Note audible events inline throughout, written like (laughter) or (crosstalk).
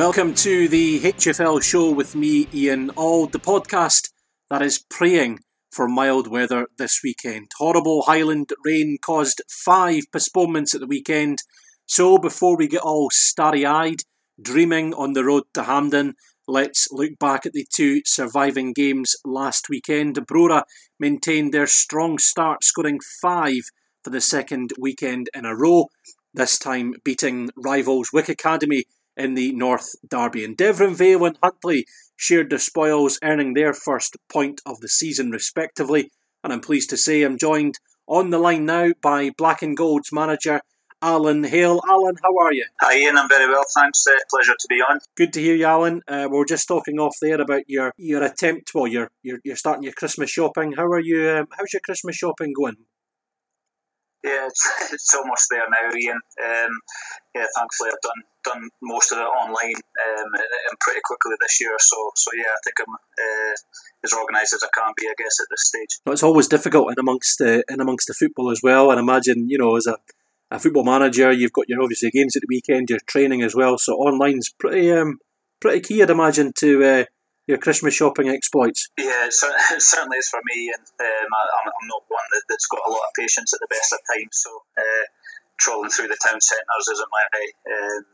Welcome to the HFL show with me, Ian Auld, the podcast that is praying for mild weather this weekend. Horrible Highland rain caused five postponements at the weekend. So before we get all starry eyed, dreaming on the road to Hampden, let's look back at the two surviving games last weekend. Brora maintained their strong start, scoring five for the second weekend in a row, this time beating rivals Wick Academy in the North Derby. And Deveronvale and Huntly shared the spoils, earning their first point of the season respectively. And I'm pleased to say I'm joined on the line now by Black and Gold's manager Alan Hale. Alan, how are you? Hi Ian, I'm very well, thanks. Uh, pleasure to be on. Good to hear you, Alan. Uh, we are just talking off there about your, your attempt. Well, you're, you're you're starting your Christmas shopping. How are you? Um, how's your Christmas shopping going? Yeah, it's, it's almost there now, Ian. Um, yeah, thankfully I've done done most of it online um, and pretty quickly this year. So, so yeah, I think I'm uh, as organised as I can be, I guess, at this stage. It's always difficult in amongst the in amongst the football as well. And imagine, you know, as a, a football manager, you've got your obviously games at the weekend, your training as well. So online's pretty um, pretty key, I'd imagine, to uh, your Christmas shopping exploits? Yeah, it (laughs) certainly is for me, and um, I, am not one that, has got a lot of patience at the best of times. So uh, trolling through the town centres isn't my um,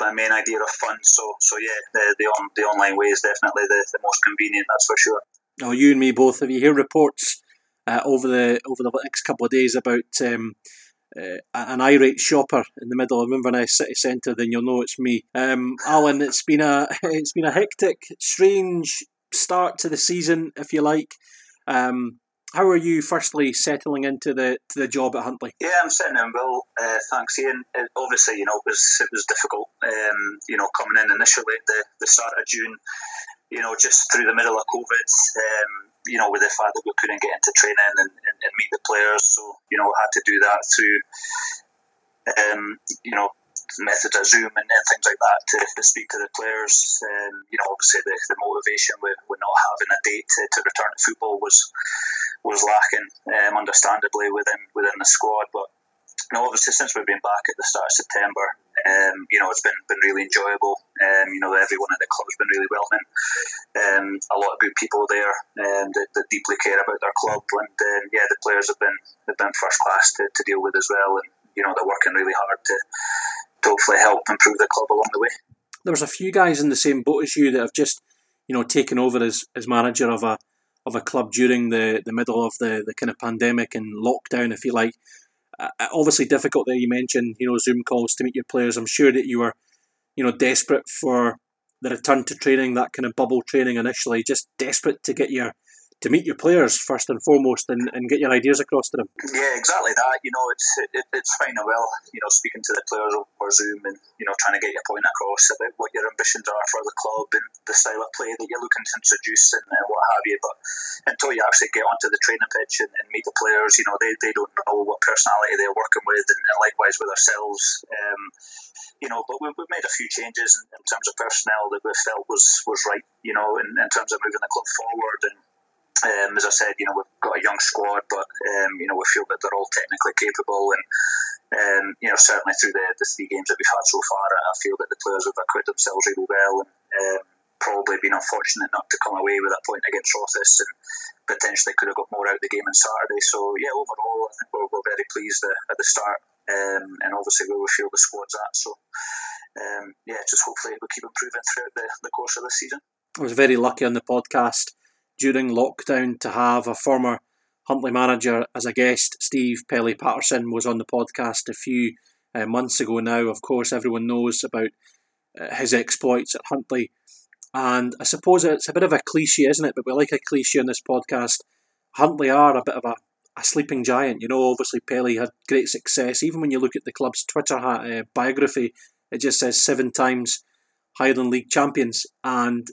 my main idea of fun. So so yeah, the the, on, the online way is definitely the, the most convenient. That's for sure. Oh, you and me both. Have you heard reports uh, over the over the next couple of days about? Um, uh, an irate shopper in the middle of Inverness city centre, then you'll know it's me. Um, Alan, it's been a (laughs) it's been a hectic, strange start to the season, if you like. Um, how are you, firstly, settling into the to the job at Huntly? Yeah, I'm settling in well. Uh, thanks, Ian. It, obviously, you know, it was it was difficult. Um, you know, coming in initially at the, the start of June, you know, just through the middle of COVID. Um, you know, with the fact that we couldn't get into training and, and, and meet the players, so you know, had to do that through, um, you know, methods of Zoom and, and, things like that to, to speak to the players. Um, you know, obviously the, the motivation with, with not having a date to, to return to football was was lacking, um, understandably within within the squad. But you know, obviously since we've been back at the start of September, um, you know, it's been been really enjoyable. Um, you know, everyone at the club's been really welcoming. Um, a lot of good people there um, that, that, deeply care about their club, and um, yeah, the players have been have been first class to, to deal with as well. And you know, they're working really hard to, to hopefully help improve the club along the way. There was a few guys in the same boat as you that have just, you know, taken over as, as manager of a of a club during the, the middle of the, the kind of pandemic and lockdown, if you like uh, obviously difficult there. You mentioned you know Zoom calls to meet your players. I'm sure that you were you know desperate for the return to training, that kind of bubble training initially, just desperate to get your to meet your players first and foremost and, and get your ideas across to them. Yeah, exactly that. You know, it's it, it's fine and well, you know, speaking to the players over Zoom and, you know, trying to get your point across about what your ambitions are for the club and the style of play that you're looking to introduce and, what have you. But until you actually get onto the training pitch and, and, meet the players, you know, they, they don't know what personality they're working with and, and likewise with ourselves. Um, you know, but we've, we've made a few changes in, in, terms of personnel that we felt was, was right, you know, in, in terms of moving the club forward and um, as I said, you know, we've got a young squad, but um, you know, we feel that they're all technically capable, and um, you know, certainly through the, the three games that we've had so far, I feel that the players have acquitted themselves really well, and um, probably been unfortunate not to come away with that point against Rothes, and potentially could have got more out of the game on Saturday. So yeah, overall, I think we're, we're very pleased at, the start, um, and obviously where we feel the squad's at. So um, yeah, just hopefully we keep improving throughout the, the course of the season. I was very lucky on the podcast during lockdown to have a former Huntly manager as a guest. Steve Pelly Paterson was on the podcast a few uh, months ago now. Of course, everyone knows about uh, his exploits at Huntly. And I suppose it's a bit of a cliche, isn't it? But we like a cliche on this podcast. Huntly are a bit of a, a sleeping giant. You know, obviously Pelly had great success. Even when you look at the club's Twitter uh, biography, it just says seven times Highland League champions. And,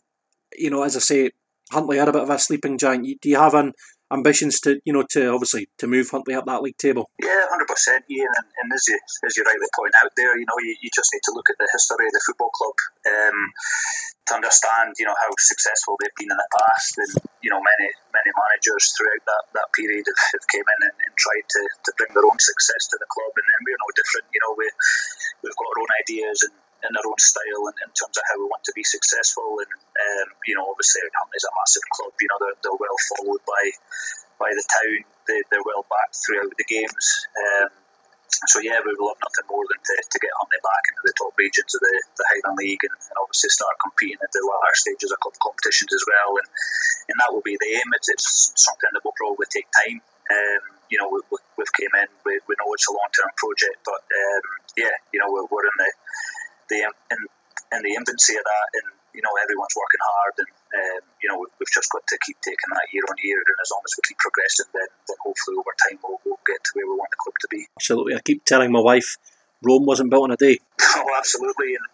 you know, as I say, Huntly are a bit of a sleeping giant. Do you have an ambitions to you know to obviously to move Huntly up that league table? Yeah, hundred percent, Ian. And, and, as you as you rightly point out there, you know you, you just need to look at the history of the football club um, to understand you know how successful they've been in the past, and you know many many managers throughout that, that period have, have came in and, and tried to, to bring their own success to the club, and, and we're no different. You know we we've got our own ideas and in their own style and in terms of how we want to be successful. And um, you know, obviously, Huntly's a massive club. You know, they're, they're well followed by by the town. They, they're well backed throughout the games. Um, so yeah, we would love nothing more than to, to get Huntly back into the top regions of the, the Highland League and, and obviously start competing at the latter stages of club competitions as well. And and that will be the aim. It's, it's something that will probably take time. Um, you know, we, have came in, we, we know it's a long term project, but um, yeah, you know, we're, we're in the the in, in the infancy of that, and you know, everyone's working hard, and um, you know, we've just got to keep taking that year on year, and as long as we keep progressing, then, then hopefully over time we'll, we'll get to where we want the club to be. Absolutely, I keep telling my wife, Rome wasn't built in a day. (laughs) oh, absolutely, and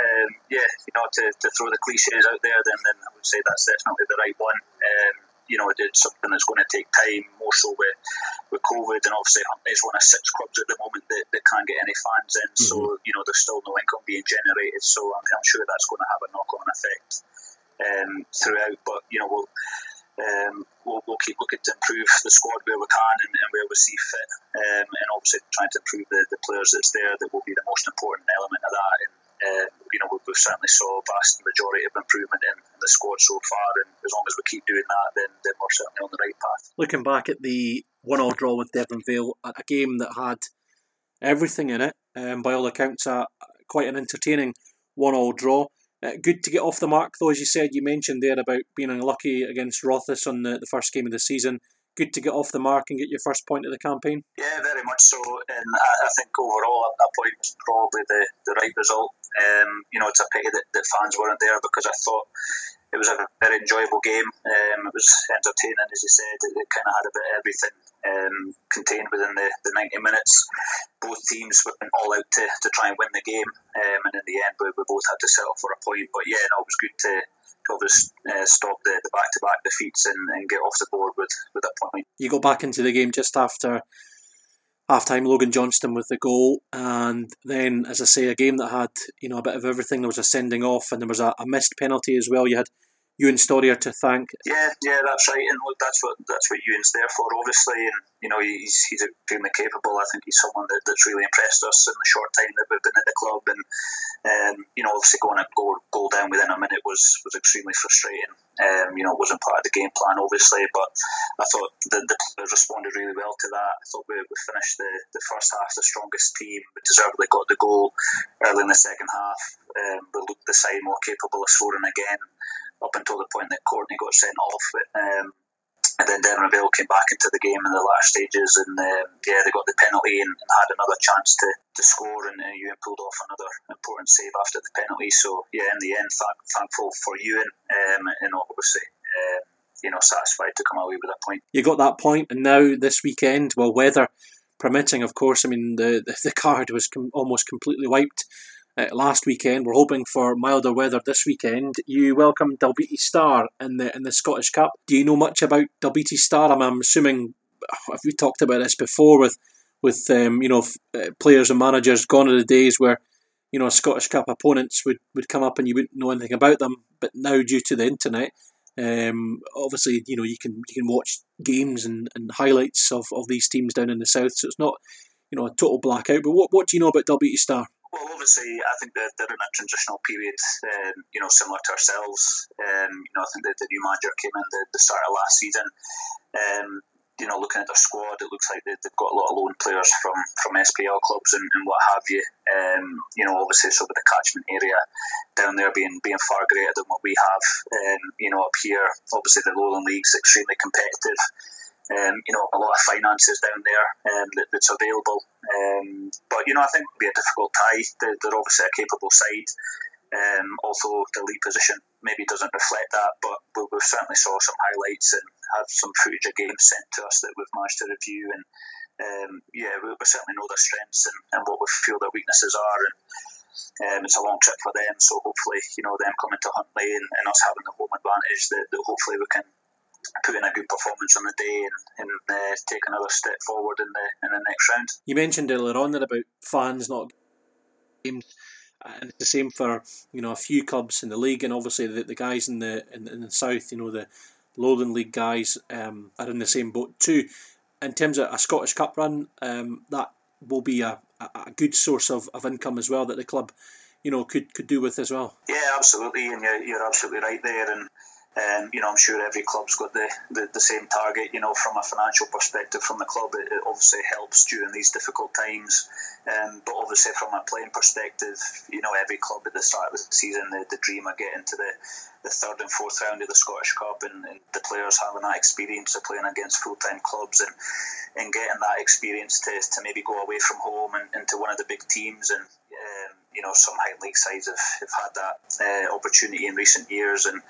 um, yeah, you know, to, to throw the cliches out there, then then I would say that's definitely the right one. Um, you know, it's something that's going to take time, more so with, with COVID, and obviously Huntly's one of six clubs at the moment that, that can't get any fans in, mm-hmm. so you know there's still no income being generated. So I'm, I'm sure that's going to have a knock-on effect um, throughout. But you know, we'll, um, we'll, we'll keep looking to improve the squad where we can and, and where we see fit, um, and obviously trying to improve the, the players that's there. That will be the most important element of that. And, uh, you know, we've, certainly saw a vast majority of improvement in, the squad so far, and as long as we keep doing that, then, then we're certainly on the right path. Looking back at the one-all draw with Deveronvale, a game that had everything in it, um, by all accounts, uh, quite an entertaining one-all draw. Uh, good to get off the mark, though, as you said, you mentioned there about being unlucky against Rothes on the, the first game of the season good to get off the mark and get your first point of the campaign? Yeah, very much so. And I, I think overall, that point was probably the, the right result. Um, you know, it's a pity that, that fans weren't there because I thought it was a very enjoyable game. Um, it was entertaining, as you said. It, it kind of had a bit of everything um, contained within the, the 90 minutes. Both teams went all out to, to try and win the game, um, and in the end, we, we both had to settle for a point. But yeah, no, it was good to obviously uh, stop the, the back-to-back defeats and, and get off the board with, with that point. You got back into the game just after half-time Logan Johnston with the goal and then as I say a game that had you know a bit of everything there was a sending off and there was a, a missed penalty as well you had Ewan Storrier to thank. Yeah, yeah, that's right, and look, that's what that's what Ewan's there for, obviously, and you know he's he's extremely capable. I think he's someone that, that's really impressed us in the short time that we've been at the club, and um, you know obviously going a goal, goal down within a minute was was extremely frustrating. Um, you know, it wasn't part of the game plan, obviously, but I thought the, the players responded really well to that. I thought we, we finished the, the first half the strongest team. We deservedly got the goal early in the second half. Um, we looked the side more capable of scoring again up until the point that Courtney got sent off. Um, and then Deveronvale came back into the game in the last stages, and um, yeah, they got the penalty and, and, had another chance to, to score, and, and Ewan pulled off another important save after the penalty. So yeah, in the end, thank, thankful for Ewan, um, and obviously. Um, you know, satisfied to come away with that point. You got that point, and now this weekend, well, weather permitting, of course. I mean, the the, (laughs) the card was com- almost completely wiped uh, last weekend. We're hoping for milder weather this weekend. You welcomed Dalbeattie Star in the in the Scottish Cup. Do you know much about Dalbeattie Star? I'm, I'm assuming have we talked about this before with with um, you know uh, players and managers gone are the days where you know Scottish Cup opponents would, would come up and you wouldn't know anything about them. But now due to the internet, um, obviously you know you can you can watch games and, and highlights of, of these teams down in the south. So it's not you know a total blackout. But what what do you know about Dalbeattie Star? Well, obviously, I think that they're in a transitional period, um, you know, similar to ourselves. Um, you know, I think that the new manager came in the, the start of last season. Um, you know, looking at their squad, it looks like they, have got a lot of loan players from, from SPL clubs and, and what have you. Um, you know, obviously, so with the catchment area down there being being far greater than what we have. Um, you know, up here, obviously the Lowland League's extremely competitive um, you know, a lot of finances down there um, that, that's available. Um, but, you know, I think it'll be a difficult tie. They're, they're obviously a capable side. Um, although the league position maybe doesn't reflect that, but we, we certainly saw some highlights and have some footage of games sent to us that we've managed to review. And um, yeah, we, we, certainly know their strengths and, and what we feel their weaknesses are. And um, it's a long trip for them, so hopefully, you know, them coming to Huntly and, and us having the home advantage, that, that hopefully we can put in a good performance on the day and, and uh, take another step forward in the in the next round. You mentioned earlier on that about fans not games, and it's the same for you know a few clubs in the league, and obviously the, the guys in the in, in the south, you know the Lowland League guys um, are in the same boat too. In terms of a Scottish Cup run, um, that will be a, a good source of, of income as well that the club you know could could do with as well. Yeah, absolutely, and you're, you're absolutely right there. And um, you know, I'm sure every club's got the, the, the, same target. You know, from a financial perspective, from the club, it, it obviously helps during these difficult times. Um, but obviously, from a playing perspective, you know, every club at the start of the season, the, the dream of getting to the, the third and fourth round of the Scottish Cup, and, and the players having that experience of playing against full time clubs and, and getting that experience to, to maybe go away from home and into one of the big teams and um, you know some high league sides have, have had that uh, opportunity in recent years and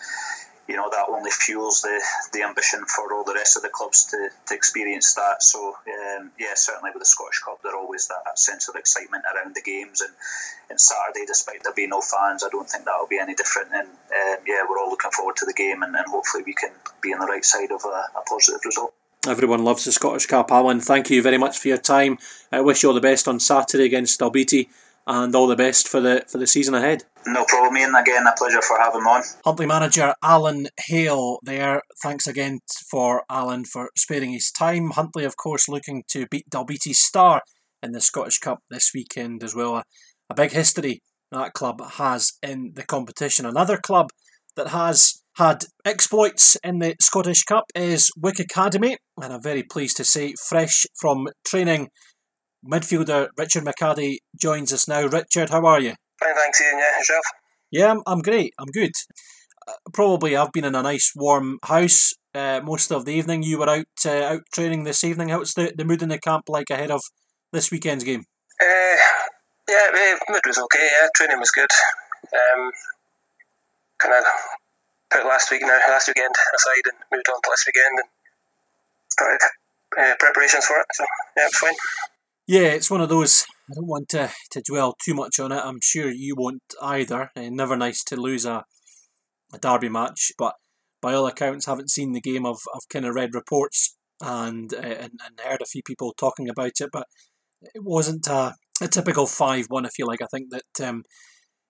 you know that only fuels the, the ambition for all the rest of the clubs to, to experience that. So um, yeah, certainly with the Scottish Cup, there's always that, that, sense of excitement around the games. And, and Saturday, despite there being no fans, I don't think that'll be any different. And um, yeah, we're all looking forward to the game, and, and hopefully we can be on the right side of a, a positive result. Everyone loves the Scottish Cup, Alan. Thank you very much for your time. I wish you all the best on Saturday against Dalbeattie and all the best for the for the season ahead. No problem, Ian. Again, a pleasure for having me on. Huntly manager Alan Hale there. Thanks again for Alan for sparing his time. Huntly, of course, looking to beat Dalbeattie Star in the Scottish Cup this weekend as well. A, a big history that club has in the competition. Another club that has had exploits in the Scottish Cup is Wick Academy, and I'm very pleased to say, fresh from training midfielder Richard Macadie joins us now. Richard, how are you? Fine, thanks, Ian. Yeah, yourself? Yeah, I'm, I'm great. I'm good. Uh, probably I've been in a nice warm house uh, most of the evening. You were out uh, out training this evening. How's the, the mood in the camp like ahead of this weekend's game? Uh, yeah, mood was okay. Yeah, training was good. Um, kind of put last week now, last weekend aside, and moved on to this weekend and started uh, preparations for it. So yeah, it's fine. Yeah, it's one of those. I don't want to, to dwell too much on it. I'm sure you won't either. Uh, never nice to lose a, a derby match, but by all accounts, haven't seen the game. I've, I've kind of read reports and, uh, and and heard a few people talking about it, but it wasn't a, a typical 5 1, I feel like. I think that, um,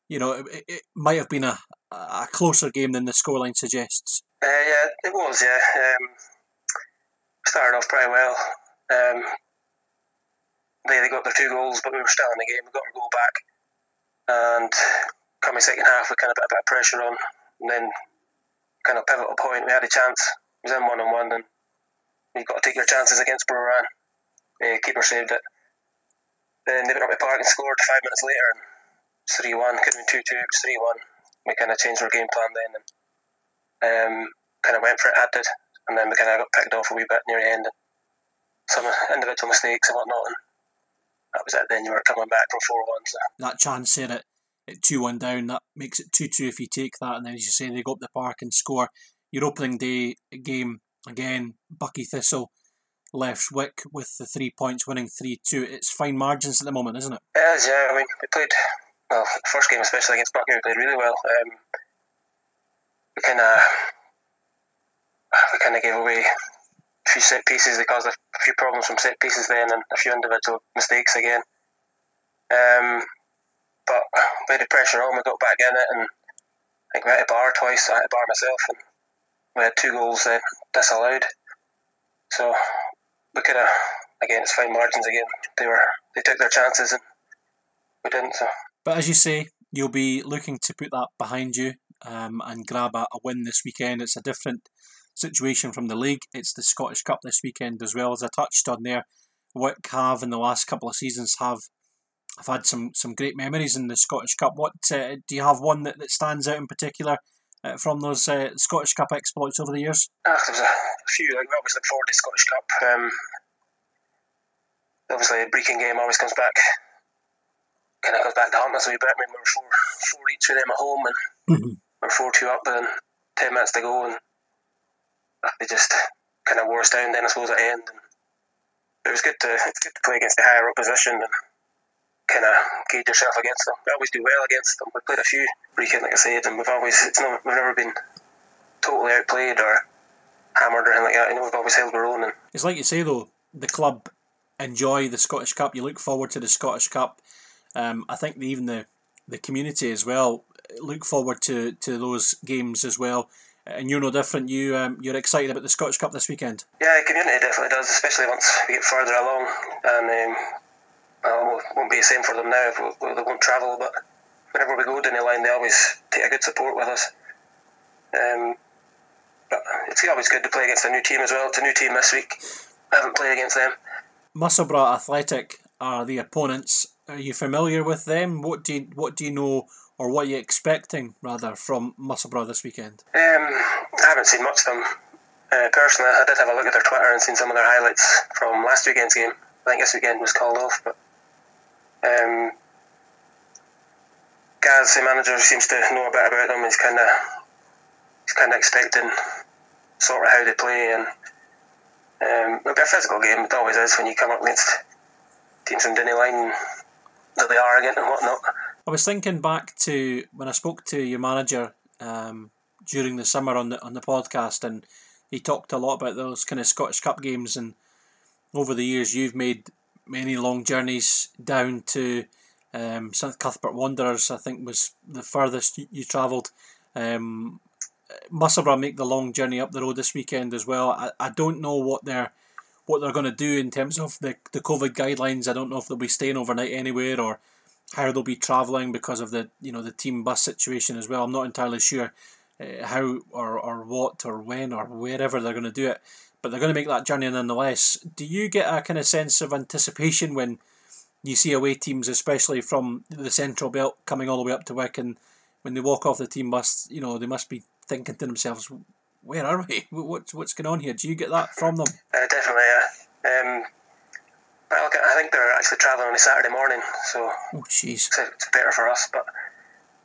you know, it, it might have been a, a closer game than the scoreline suggests. Uh, yeah, it was, yeah. Um, started off pretty well. Um, they, they got their two goals, but we were still in the game. We got our goal back, and coming second half, we kind of put a bit of pressure on, and then kind of pivotal point, we had a chance. It was in one on one, and you've got to take your chances against Brora. Uh, keeper saved it. Then they went up the park and scored five minutes later, and three one. Could have been two two. Three one. We kind of changed our game plan then, and um, kind of went for it. Added, and then we kind of got picked off a wee bit near the end. Some individual mistakes and whatnot, and that was it. Then you were coming back from four one. So. That chance there at, at two one down, that makes it two two if you take that, and then as you say, they go up the park and score. Your opening day game again, Buckie Thistle left Wick with the three points, winning three two. It's fine margins at the moment, isn't it? It is. Yeah, I mean we played well. First game, especially against Buckie, we played really well. Um, we kind of we kind of gave away few set pieces. They caused a few problems from set pieces then, and a few individual mistakes again. Um, but had the pressure on. We got back in it, and I think we a bar twice. I had a bar myself, and we had two goals uh, disallowed. So we could have again. It's fine margins again. They were they took their chances, and we didn't. So. But as you say, you'll be looking to put that behind you um, and grab a, a win this weekend. It's a different situation from the league. It's the Scottish Cup this weekend as well. As I touched on there, Wick have in the last couple of seasons have have had some some great memories in the Scottish Cup. What uh, do you have one that, that stands out in particular uh, from those uh, Scottish Cup exploits over the years? Uh, there's a few. Like, we always look forward to Scottish Cup. Um, obviously, a Brechin game always comes back. Kind of goes back to haunt us a wee bit. I mean, we were four, four each with them at home, and mm-hmm. we are four two up, and ten minutes to go, and they just kind of wore us down then I suppose at the end. And it was good to it's good to play against the higher opposition and kind of gauge yourself against them. We always do well against them. We played a few weekend, like I said, and we've always it's not we've never been totally outplayed or hammered or anything like that. You know, we've always held our own. And it's like you say though, the club enjoy the Scottish Cup. You look forward to the Scottish Cup. Um, I think even the the community as well look forward to to those games as well and you're no different. You um, you're excited about the Scottish Cup this weekend. Yeah, the community definitely does, especially once we get further along. And um, well, it won't be the same for them now. They won't travel, but whenever we go down the line, they always take a good support with us. Um, but it's always good to play against a new team as well. It's a new team this week. I haven't played against them. Musselburgh Athletic are the opponents. Are you familiar with them? What do you, what do you know, or what are you expecting rather from Musselburgh this weekend? Um, I haven't seen much of them uh, personally. I did have a look at their Twitter and seen some of their highlights from last weekend's game. I think this weekend was called off, but um, Gaz, the manager, seems to know a bit about them. He's kind of he's kind of expecting sort of how they play, and um, it'll be a physical game. It always is when you come up against teams from Denny Line that they are again and whatnot. I was thinking back to when I spoke to your manager um, during the summer on the on the podcast, and he talked a lot about those kind of Scottish Cup games. And over the years, you've made many long journeys down to um, St Cuthbert Wanderers. I think was the furthest you, you travelled. Um, Musselburgh make the long journey up the road this weekend as well. I, I don't know what they're what they're going to do in terms of the, the COVID guidelines. I don't know if they'll be staying overnight anywhere or how they'll be travelling because of the you know the team bus situation as well. I'm not entirely sure uh, how or, or what or when or wherever they're going to do it, but they're going to make that journey nonetheless. Do you get a kind of sense of anticipation when you see away teams, especially from the central belt, coming all the way up to Wick, and when they walk off the team bus, you know they must be thinking to themselves, "Where are we? (laughs) What's what's going on here?" Do you get that from them? Uh, definitely, yeah. Um, I think they're actually travelling on a Saturday morning, so oh jeez, it's, it's, better for us. But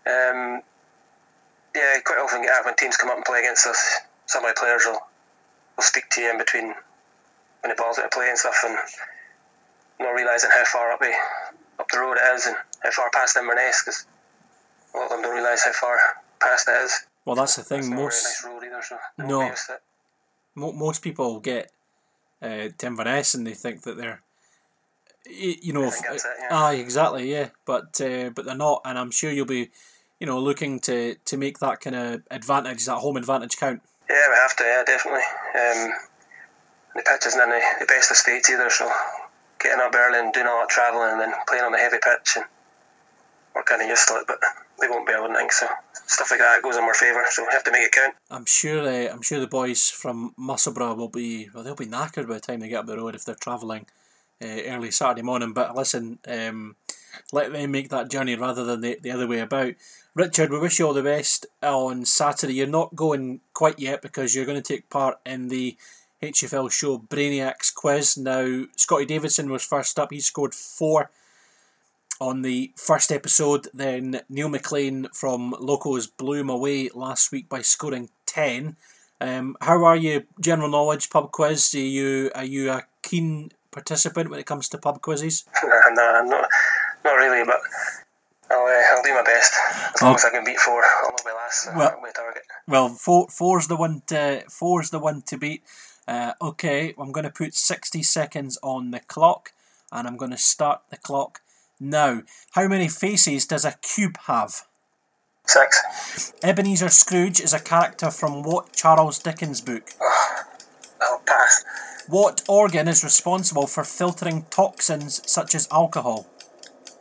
um, yeah, quite often get out when teams come up and play against us. Some of my players will will speak to you in between when the ball's out of play and stuff, and not realising how far up the up the road it is and how far past Inverness because a lot of them don't realise how far past it is. Well, that's the thing. most nice either, so no, mo- most people get uh, to Inverness and they think that they're, you know, if, it, yeah. ah, exactly, yeah. But uh, but they're not, and I'm sure you'll be, you know, looking to to make that kind of advantage, that home advantage count. Yeah, we have to. Yeah, definitely. Um, the pitch isn't in the, the best of states either, so getting up early and doing all that travelling and then playing on the heavy pitch and we're kind of used to it, but they won't be, I wouldn't think so. Stuff like that goes in our favour, so we have to make it count. I'm sure. Uh, I'm sure the boys from Musselburgh will be. Well, they'll be knackered by the time they get up the road if they're travelling uh, early Saturday morning. But listen, um, let them make that journey rather than the, the other way about. Richard, we wish you all the best on Saturday. You're not going quite yet because you're going to take part in the HFL show Brainiacs quiz. Now, Scotty Davidson was first up. He scored four on the first episode. Then Neil McLean from Locos blew him away last week by scoring 10. Um, how are you, general knowledge pub quiz? Are you, are you a keen participant when it comes to pub quizzes? (laughs) no, not, not really, but I'll, uh, I'll do my best. As long oh. as I can beat four, I'll not be last. Well, my target. Well, four, four's the one to four's the one to beat. Uh, okay, I'm going to put 60 seconds on the clock and I'm going to start the clock now. How many faces does a cube have? Six. Ebenezer Scrooge is a character from what Charles Dickens book? I'll pass. What organ is responsible for filtering toxins such as alcohol?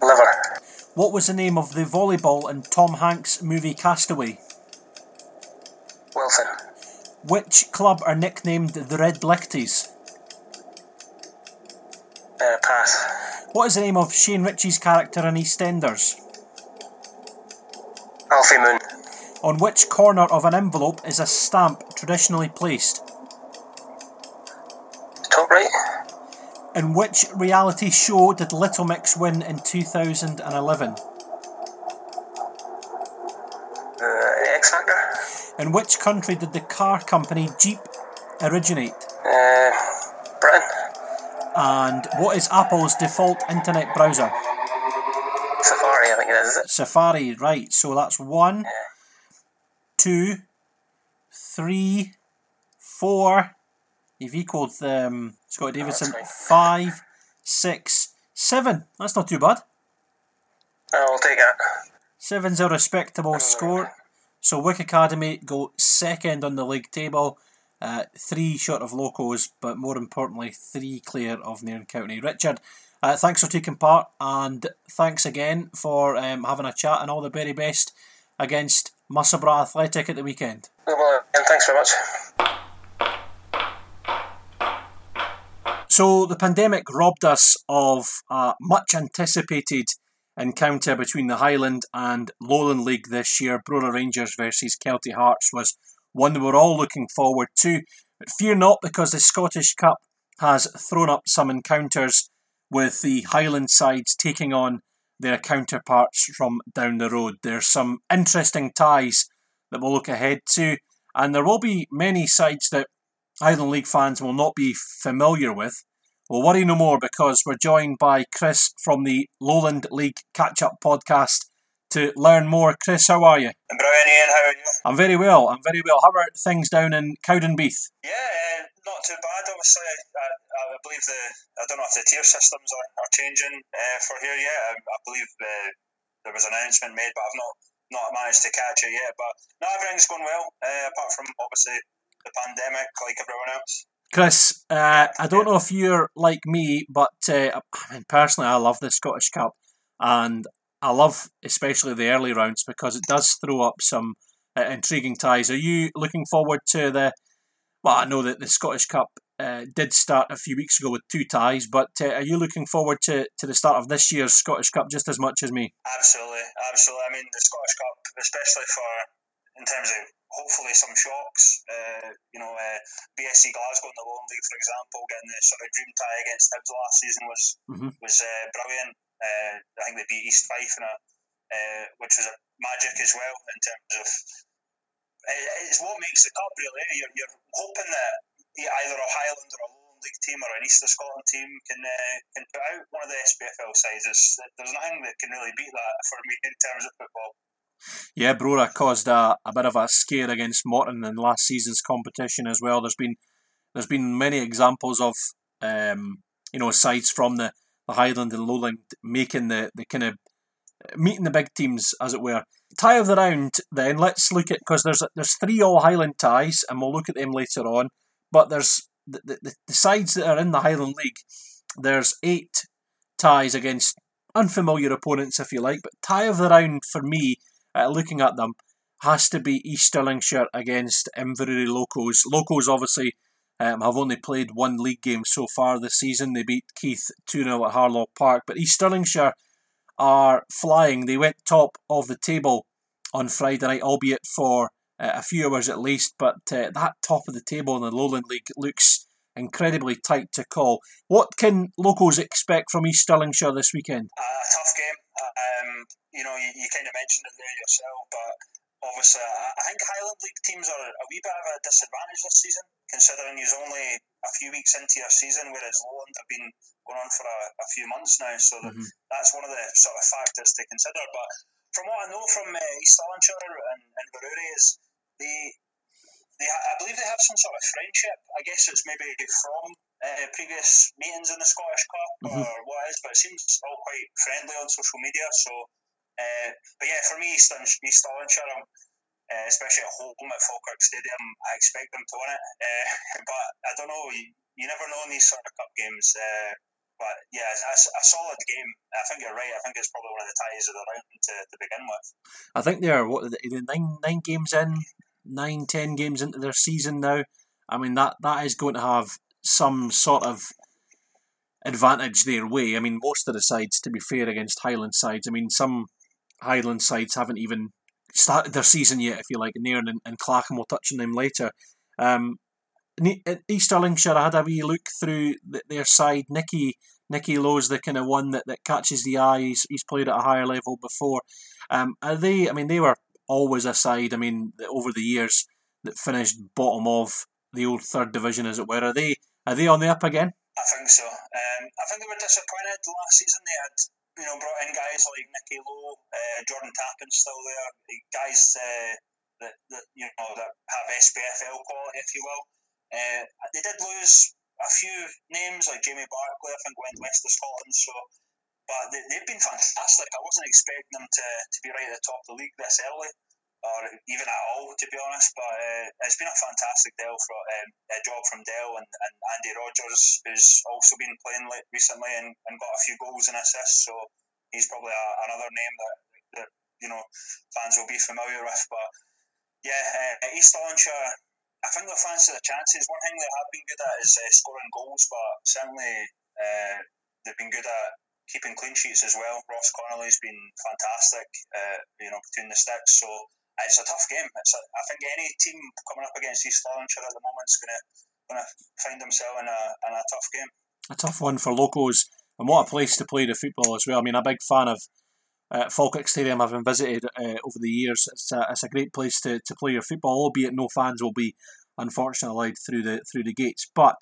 Liver. What was the name of the volleyball in Tom Hanks' movie Castaway? Wilson. Which club are nicknamed the Red Lichties? Uh, pass. What is the name of Shane Richie's character in EastEnders? Alfie Moon. On which corner of an envelope is a stamp traditionally placed? Top right. In which reality show did Little Mix win in 2011? Uh, X Factor. In which country did the car company Jeep originate? Uh, Britain. And what is Apple's default internet browser? Safari, I think it is. Safari, right. So that's one, yeah. two, three, four. You've equaled um, Scott Davidson. Oh, five, six, seven. That's not too bad. I'll take that. Seven's a respectable score. So Wick Academy go second on the league table. uh, three short of locos, but more importantly, three clear of Nairn County. Richard, uh, thanks for taking part, and thanks again for um, having a chat, and all the very best against Musselburgh Athletic at the weekend. Well, and thanks very much. So the pandemic robbed us of a much anticipated encounter between the Highland and Lowland League this year. Brora Rangers versus Kelty Hearts was one that we're all looking forward to. But fear not, because the Scottish Cup has thrown up some encounters with the Highland sides taking on their counterparts from down the road. There's some interesting ties that we'll look ahead to, and there will be many sides that Highland League fans will not be familiar with. We'll worry no more because we're joined by Chris from the Lowland League Catch Up podcast to learn more. Chris, how are you? I'm brilliant, Ian. How are you? I'm very well. I'm very well. How are things down in Cowdenbeath? Yeah, uh, not too bad. Obviously, I, I, believe the I don't know if the tier systems are, are changing uh, for here yet. I, I believe uh, there was an announcement made, but I've not not managed to catch it yet. But no, everything's going well. Uh, apart from obviously the pandemic, like everyone else. Chris, uh, I don't know if you're like me, but uh, I mean, personally, I love the Scottish Cup, and I love especially the early rounds because it does throw up some uh, intriguing ties. Are you looking forward to the? Well, I know that the Scottish Cup uh, did start a few weeks ago with two ties, but uh, are you looking forward to, to the start of this year's Scottish Cup just as much as me? Absolutely, absolutely. I mean, the Scottish Cup, especially for in terms of hopefully some shocks. Uh, you know, uh, BSC Glasgow in the Lowland League, for example, getting the sort of dream tie against Hibs last season was mm-hmm. was uh, brilliant. Uh, I think they beat East Fife, in a, uh, which was a magic as well in terms of. It's what makes the cup really. You're, you're hoping that either a Highland or a Lowland League team or an East of Scotland team can uh, can put out one of the SPFL sides. There's, there's nothing that can really beat that for me in terms of football. Yeah, Brora caused a, a bit of a scare against Morton in last season's competition as well. There's been there's been many examples of um, you know sides from the the Highland and Lowland making the, the kind of meeting the big teams, as it were. Tie of the round, then let's look at because there's there's three all Highland ties, and we'll look at them later on. But there's the, the, the sides that are in the Highland League. There's eight ties against unfamiliar opponents, if you like. But tie of the round for me, uh, looking at them, has to be East Stirlingshire against Inverurie Locos. Locos obviously um, have only played one league game so far this season. They beat Keith 2 0 at Harlaw Park. But East Stirlingshire are flying. They went top of the table on Friday night, albeit for uh, a few hours at least. But uh, that top of the table in the Lowland League looks incredibly tight to call. What can Locos expect from East Stirlingshire this weekend? Uh, a tough game. Um, you know, you, you kind of mentioned it there yourself, but obviously, I think Highland League teams are a wee bit of a disadvantage this season, considering he's only a few weeks into your season, whereas Lowland have been going on for a, a few months now. So mm-hmm. that's one of the sort of factors to consider. But from what I know from uh, East Stirlingshire and, and Inverurie is they, they, I believe they have some sort of friendship. I guess it's maybe from uh, previous meetings in the Scottish Cup mm-hmm. or what is, but it seems all quite friendly on social media. So uh, but yeah, for me, East, East Stirlingshire, um, uh, especially at home at Falkirk Stadium, I expect them to win it. Uh, (laughs) but I don't know, you, you, never know in these sort of cup games. Uh, but yeah, a, a, solid game. I think you're right. I think it's probably one of the ties of the round to, to begin with. I think they're what nine nine games in, nine ten games into their season now. I mean that that is going to have some sort of advantage their way. I mean, most of the sides, to be fair, against Highland sides. I mean, some Highland sides haven't even started their season yet, if you like. Nairn and, and Clachan, we'll touch on them later. Um, East Stirlingshire, I had a wee look through their side. Nicky Nicky Low's the kind of one that, that catches the eye. He's, he's played at a higher level before. Um, are they? I mean, they were always a side. I mean, over the years that finished bottom of the old third division, as it were. Are they? Are they on the up again? I think so. Um, I think they were disappointed last season. They had you know, brought in guys like Nicky Low, uh, Jordan Tappin still there, guys uh, that, that you know that have SPFL quality, if you will. Uh, they did lose a few names like Jamie Barclay, I think went west of Scotland. So, but they, they've been fantastic. I wasn't expecting them to, to be right at the top of the league this early. Or even at all, to be honest. But uh, it's been a fantastic deal for, um, a job from Dell and, and Andy Rogers, who's also been playing recently and, and got a few goals and assists. So he's probably a, another name that, that you know fans will be familiar with. But yeah, uh, East Stirlingshire, I think they're fans to the chances. One thing they have been good at is uh, scoring goals, but certainly uh, they've been good at keeping clean sheets as well. Ross Connolly's been fantastic, uh, you know, between the sticks. So it's a tough game. It's a, I think any team coming up against East Stirlingshire at the moment is going to going to find themselves in a in a tough game. A tough one for Locos, and what a place to play the football as well. I mean, a big fan of uh, Falkirk Stadium, having visited uh, over the years. It's a, it's a great place to, to play your football, albeit no fans will be unfortunately allowed through the through the gates. But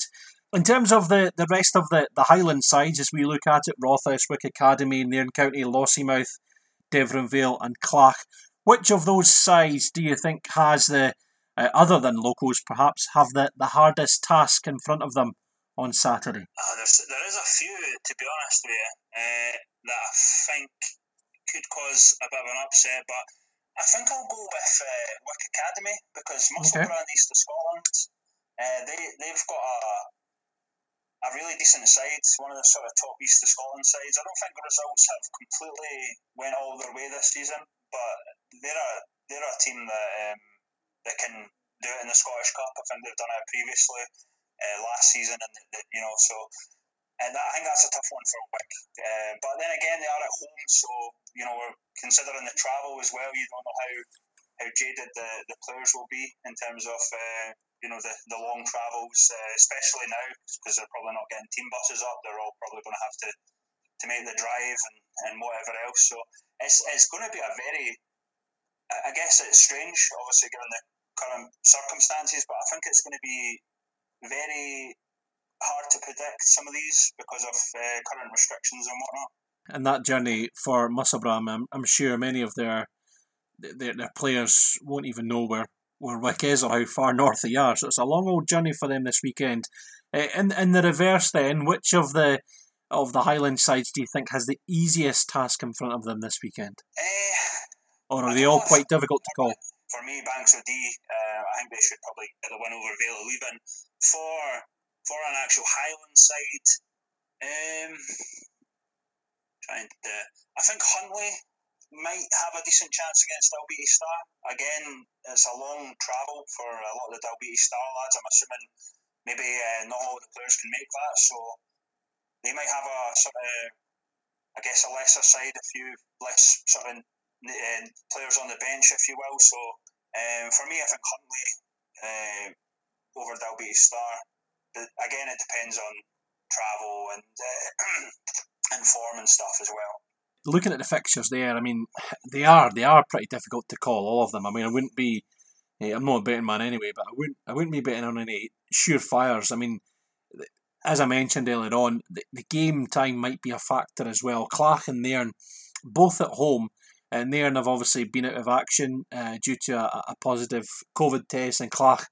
in terms of the, the rest of the, the Highland sides, as we look at it, Wick Academy, Nairn County, Lossiemouth, Deveronvale, and Clach, which of those sides do you think has the, uh, other than Locos perhaps, have the, the hardest task in front of them on Saturday? Uh, there is a few, to be honest with you, uh, that I think could cause a bit of an upset, but I think I'll go with uh, Wick Academy because Musselburgh okay. and East of Scotland, uh, they, they've got a, a really decent side, one of the sort of top East of Scotland sides. I don't think the results have completely went all their way this season, but they're a they're a team that um, that can do it in the Scottish Cup. I think they've done it previously uh, last season, and you know so. And that, I think that's a tough one for Wick. Uh, but then again, they are at home, so you know we're considering the travel as well. You don't know how how jaded the, the players will be in terms of uh, you know the, the long travels, uh, especially now because they're probably not getting team buses up. They're all probably going to have to to make the drive and, and whatever else. So it's it's going to be a very I guess it's strange, obviously, given the current circumstances, but I think it's going to be very hard to predict some of these because of uh, current restrictions and whatnot. And that journey for Musselburgh, I'm, I'm sure many of their, their their players won't even know where, where Wick is or how far north they are. So it's a long old journey for them this weekend. Uh, in in the reverse, then, which of the of the Highland sides do you think has the easiest task in front of them this weekend? Uh, or are they all quite difficult to call? For me, Banks Dee, uh, I think they should probably get the win over Vale of Leven. For for an actual Highland side, um, trying to, I think Huntly might have a decent chance against Dalbeattie Star. Again, it's a long travel for a lot of the Dalbeattie Star lads. I'm assuming maybe uh, not all the players can make that, so they might have a sort of, I guess, a lesser side, a few less sort of uh, players on the bench, if you will. So um, for me, I think Huntly uh, over Dalbeattie Star. But again, it depends on travel and uh, (clears throat) and form and stuff as well. Looking at the fixtures there, I mean, they are they are pretty difficult to call all of them. I mean, I wouldn't be. Eh, I'm not a betting man anyway, but I wouldn't I wouldn't be betting on any surefires. I mean, as I mentioned earlier on, the, the game time might be a factor as well. Clach and Nairn, both at home, and Nairn have obviously been out of action uh, due to a, a, positive COVID test, and Clach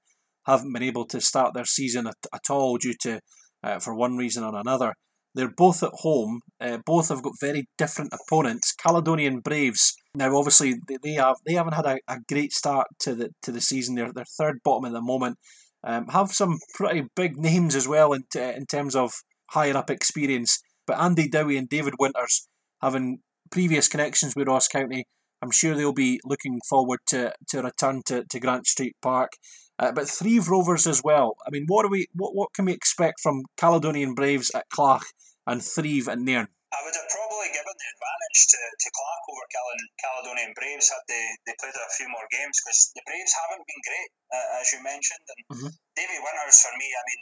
haven't been able to start their season at, at all due to, uh, for one reason or another. They're both at home. Uh, both have got very different opponents. Caledonian Braves. Now, obviously, they, they have they haven't had a, a great start to the to the season. They're they're third bottom at the moment. Um, have some pretty big names as well in, t- in terms of higher up experience. But Andy Dowie and David Winters having previous connections with Ross County. I'm sure they'll be looking forward to, to return to, to Grant Street Park. Uh, but Threave Rovers as well. I mean, what are we? What, what can we expect from Caledonian Braves at Clach and Threave and Nairn? I would have probably given the advantage to, to Clach over Cal- Caledonian Braves had they, they played a few more games because the Braves haven't been great, uh, as you mentioned. And mm-hmm. Davy Winters, for me, I mean,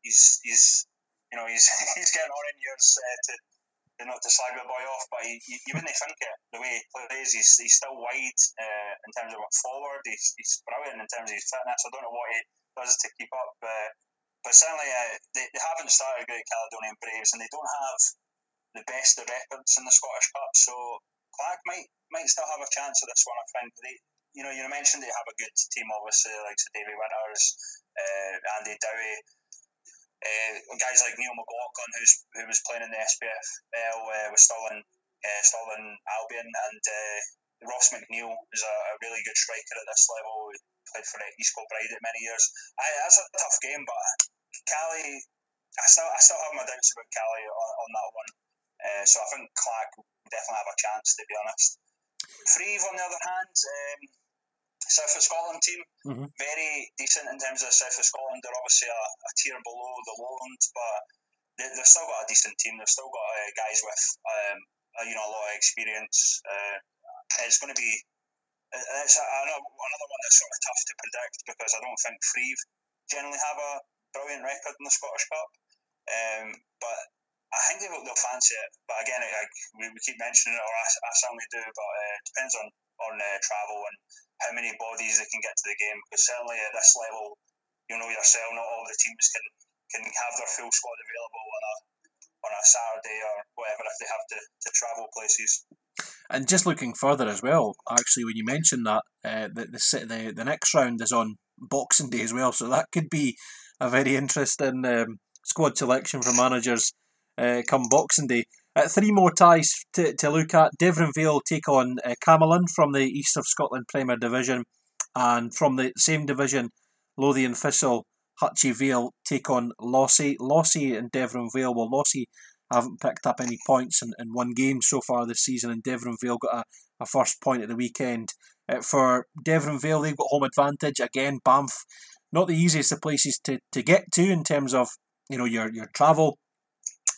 he's he's you know he's (laughs) he's getting on in years uh, to not to slag the boy off, but he, you, you wouldn't think it the way he plays. He's, he's still wide uh, in terms of a forward. He's, he's brilliant in terms of his fitness. I don't know what he does to keep up, uh, but certainly uh, they, they haven't started great Caledonian Braves, and they don't have the best of records in the Scottish Cup. So Clach might might still have a chance of this one. I think they. You know, you mentioned they have a good team, obviously, like so Davy Winters, uh, Andy Dowie, uh, guys like Neil McLaughlin, who's who was playing in the SPFL uh, with Stirling, uh, Stirling Albion, and uh, Ross McNeil is a, a really good striker at this level. He played for East Kilbride at many years. I, that's a tough game, but Caley, I still I still have my doubts about Caley on, on that one. Uh, so I think Clark Clack definitely have a chance, to be honest. Threave, on the other hand, um, South of Scotland team, mm-hmm. very decent in terms of South of Scotland. They're obviously a, a tier below the Lowland, but they, have still got a decent team. They've still got uh, guys with um, uh, you know a lot of experience. Uh, it's going to be it's a, another one that's sort of tough to predict because I don't think Threave generally have a brilliant record in the Scottish Cup. Um, but I think they will, they'll fancy it. But again, we, we keep mentioning it, or I, I certainly do. But uh, it depends on on uh, travel and how many bodies they can get to the game. Because certainly at this level, you know yourself, not all the teams can can have their full squad available on a on a Saturday or whatever if they have to, to travel places. And just looking further as well, actually, when you mentioned that, uh, the, the the the next round is on Boxing Day as well, so that could be a very interesting um, squad selection for managers uh, come Boxing Day. Uh, three more ties to, to look at. Deveronvale take on uh, Camelon from the East of Scotland Premier Division, and from the same division, Lothian Thistle, Hutchie Vale take on Lossie. Lossie and Deveronvale. Well, Lossie haven't picked up any points in, in one game so far this season, and Deveronvale got a, a first point at the weekend. Uh, for Deveronvale, they've got home advantage. Again, Banff, not the easiest of places to, to get to in terms of you know your, your travel,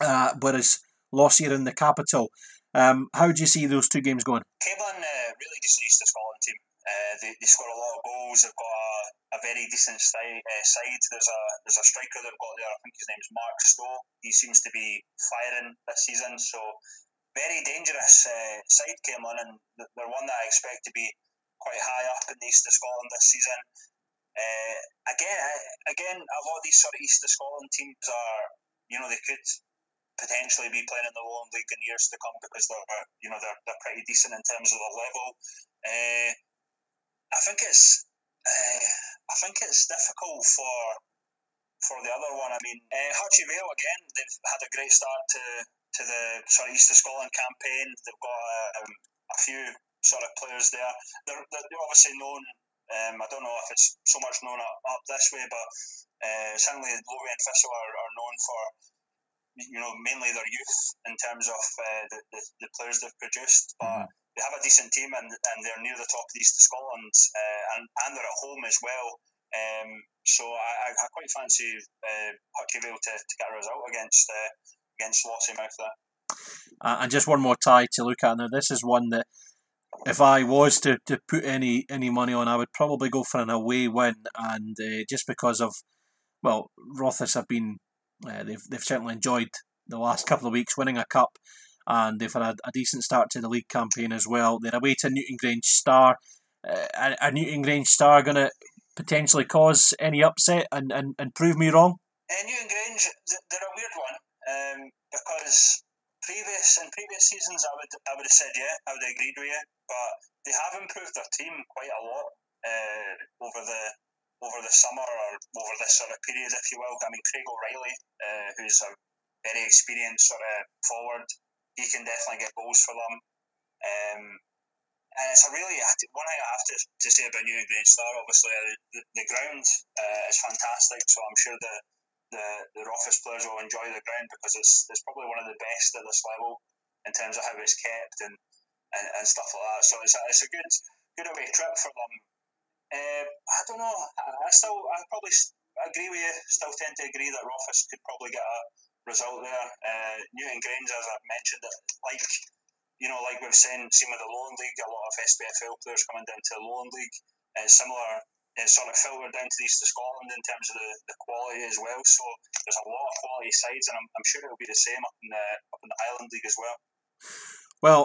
uh, whereas Lossie are in the capital. Um, how do you see those two games going? Camelon, uh, really East of Scotland team. Uh, they, they score a lot of goals. They've got a, a very decent uh, side. There's a there's a striker they've got there. I think his name's Mark Stowe. He seems to be firing this season. So very dangerous uh, side Camelon, and they're one that I expect to be quite high up in the east of Scotland this season. Uh, again, again, a lot of these sort of east of Scotland teams are, you know, they could potentially be playing in the Lowland League in years to come because they're, you know, they're, they're pretty decent in terms of the level. Uh, I think it's uh, I think it's difficult for for the other one. I mean, uh, Vale again. They've had a great start to to the sort of East of Scotland campaign. They've got um, a few sort of players there. They're, they're obviously known. Um, I don't know if it's so much known up, up this way, but uh, certainly Lothian Thistle are, are known for you know mainly their youth in terms of uh, the, the, the players they've produced. But mm-hmm they have a decent team and, and they're near the top of the East of Scotland uh, and, and they're at home as well. Um, so I, I quite fancy uh, Vale to, to get a result against uh, against Lossiemouth there. Uh, and just one more tie to look at now. This is one that if I was to, to put any any money on, I would probably go for an away win. And uh, just because of well, Rothes have been uh, they've they've certainly enjoyed the last couple of weeks winning a cup and they've had a, a decent start to the league campaign as well. They're away to Newtongrange Star. Uh, are Newtongrange Star going to potentially cause any upset and, and, and prove me wrong? Uh, Newtongrange, they're a weird one um, because previous in previous seasons I would I would have said yeah I would have agreed with you, but they have improved their team quite a lot uh, over the over the summer or over this sort of period, if you will. I mean, Craig O'Reilly, uh, who's a very experienced sort of forward, he can definitely get goals for them. Um, and it's a really one thing I have to, to say about Newtongrange Star. Obviously, uh, the, the ground uh, is fantastic, so I'm sure the the the Rothes players will enjoy the ground because it's it's probably one of the best at this level in terms of how it's kept and, and, and stuff like that. So it's a, it's a good good away trip for them. Uh, I don't know. I, still I probably agree with you. Still tend to agree that Rothes could probably get a result there. Uh, Newtongrange, as I've mentioned, like you know, like we've seen, seen with the Lowland League, a lot of SPFL players coming down to the Lowland League. Uh, similar, it's sort of filtered down to the east of Scotland in terms of the, the quality as well. So there's a lot of quality sides, and I'm, I'm sure it'll be the same up in the up in the Highland League as well. Well,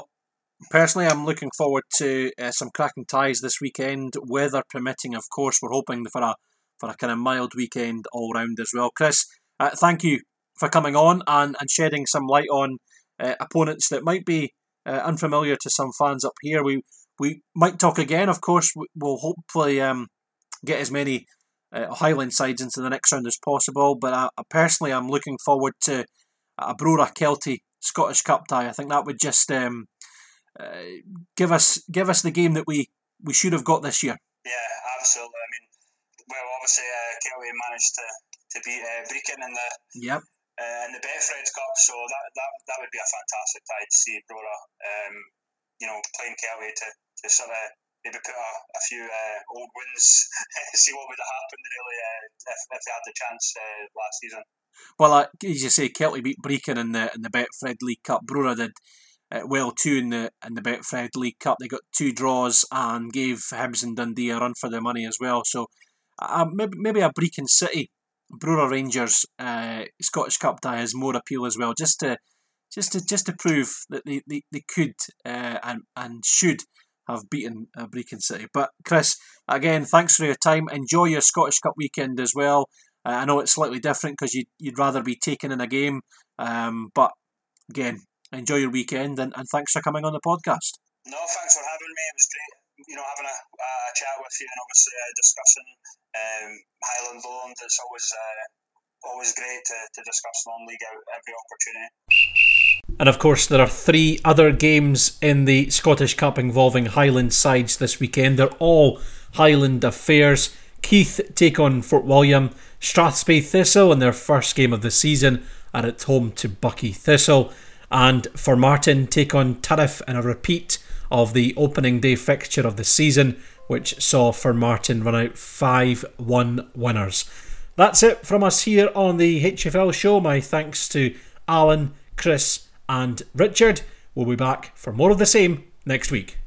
personally, I'm looking forward to uh, some cracking ties this weekend, weather permitting. Of course, we're hoping for a for a kind of mild weekend all round as well. Chris, uh, thank you for coming on and, and shedding some light on uh, opponents that might be uh, unfamiliar to some fans up here. We we might talk again, of course. We'll hopefully um, get as many uh, Highland sides into the next round as possible. But I, I personally, I'm looking forward to a Brora Kelty Scottish Cup tie. I think that would just um, uh, give us give us the game that we, we should have got this year. Yeah, absolutely. I mean, well, obviously, uh, Kelty managed to, to beat uh, Brechin in the yep. uh, in the Betfred's Cup, so that, that that would be a fantastic tie to see Brora, um, you know, playing Kelty to, to sort of maybe put a, a few uh, old wins, (laughs) see what would have happened really uh, if, if they had the chance uh, last season. Well, uh, as you say, Kelty beat Brechin in the in the Betfred League Cup. Brora did uh, well too in the in the Betfred League Cup. They got two draws and gave Hibs and Dundee a run for their money as well. So uh, maybe maybe a Brechin City, Brora Rangers uh, Scottish Cup tie has more appeal as well. Just to just to just to prove that they, they, they could uh, and and should have beaten uh, Brechin City. But Chris, again, thanks for your time. Enjoy your Scottish Cup weekend as well. Uh, I know it's slightly different because you'd, you'd rather be taken in a game, um, but again, enjoy your weekend and, and thanks for coming on the podcast. No, thanks for having me. It was great, you know, having a, a chat with you and obviously uh, discussing um, Highland Lowland. It's always uh, always great to, to discuss non-league out every opportunity. And of course, there are three other games in the Scottish Cup involving Highland sides this weekend. They're all Highland affairs. Keith take on Fort William. Strathspey Thistle in their first game of the season are at home to Buckie Thistle. And Formartine, take on Turriff in a repeat of the opening day fixture of the season, which saw Formartine run out 5 1 winners. That's it from us here on the HFL show. My thanks to Alan, Chris, and Richard. We'll be back for more of the same next week.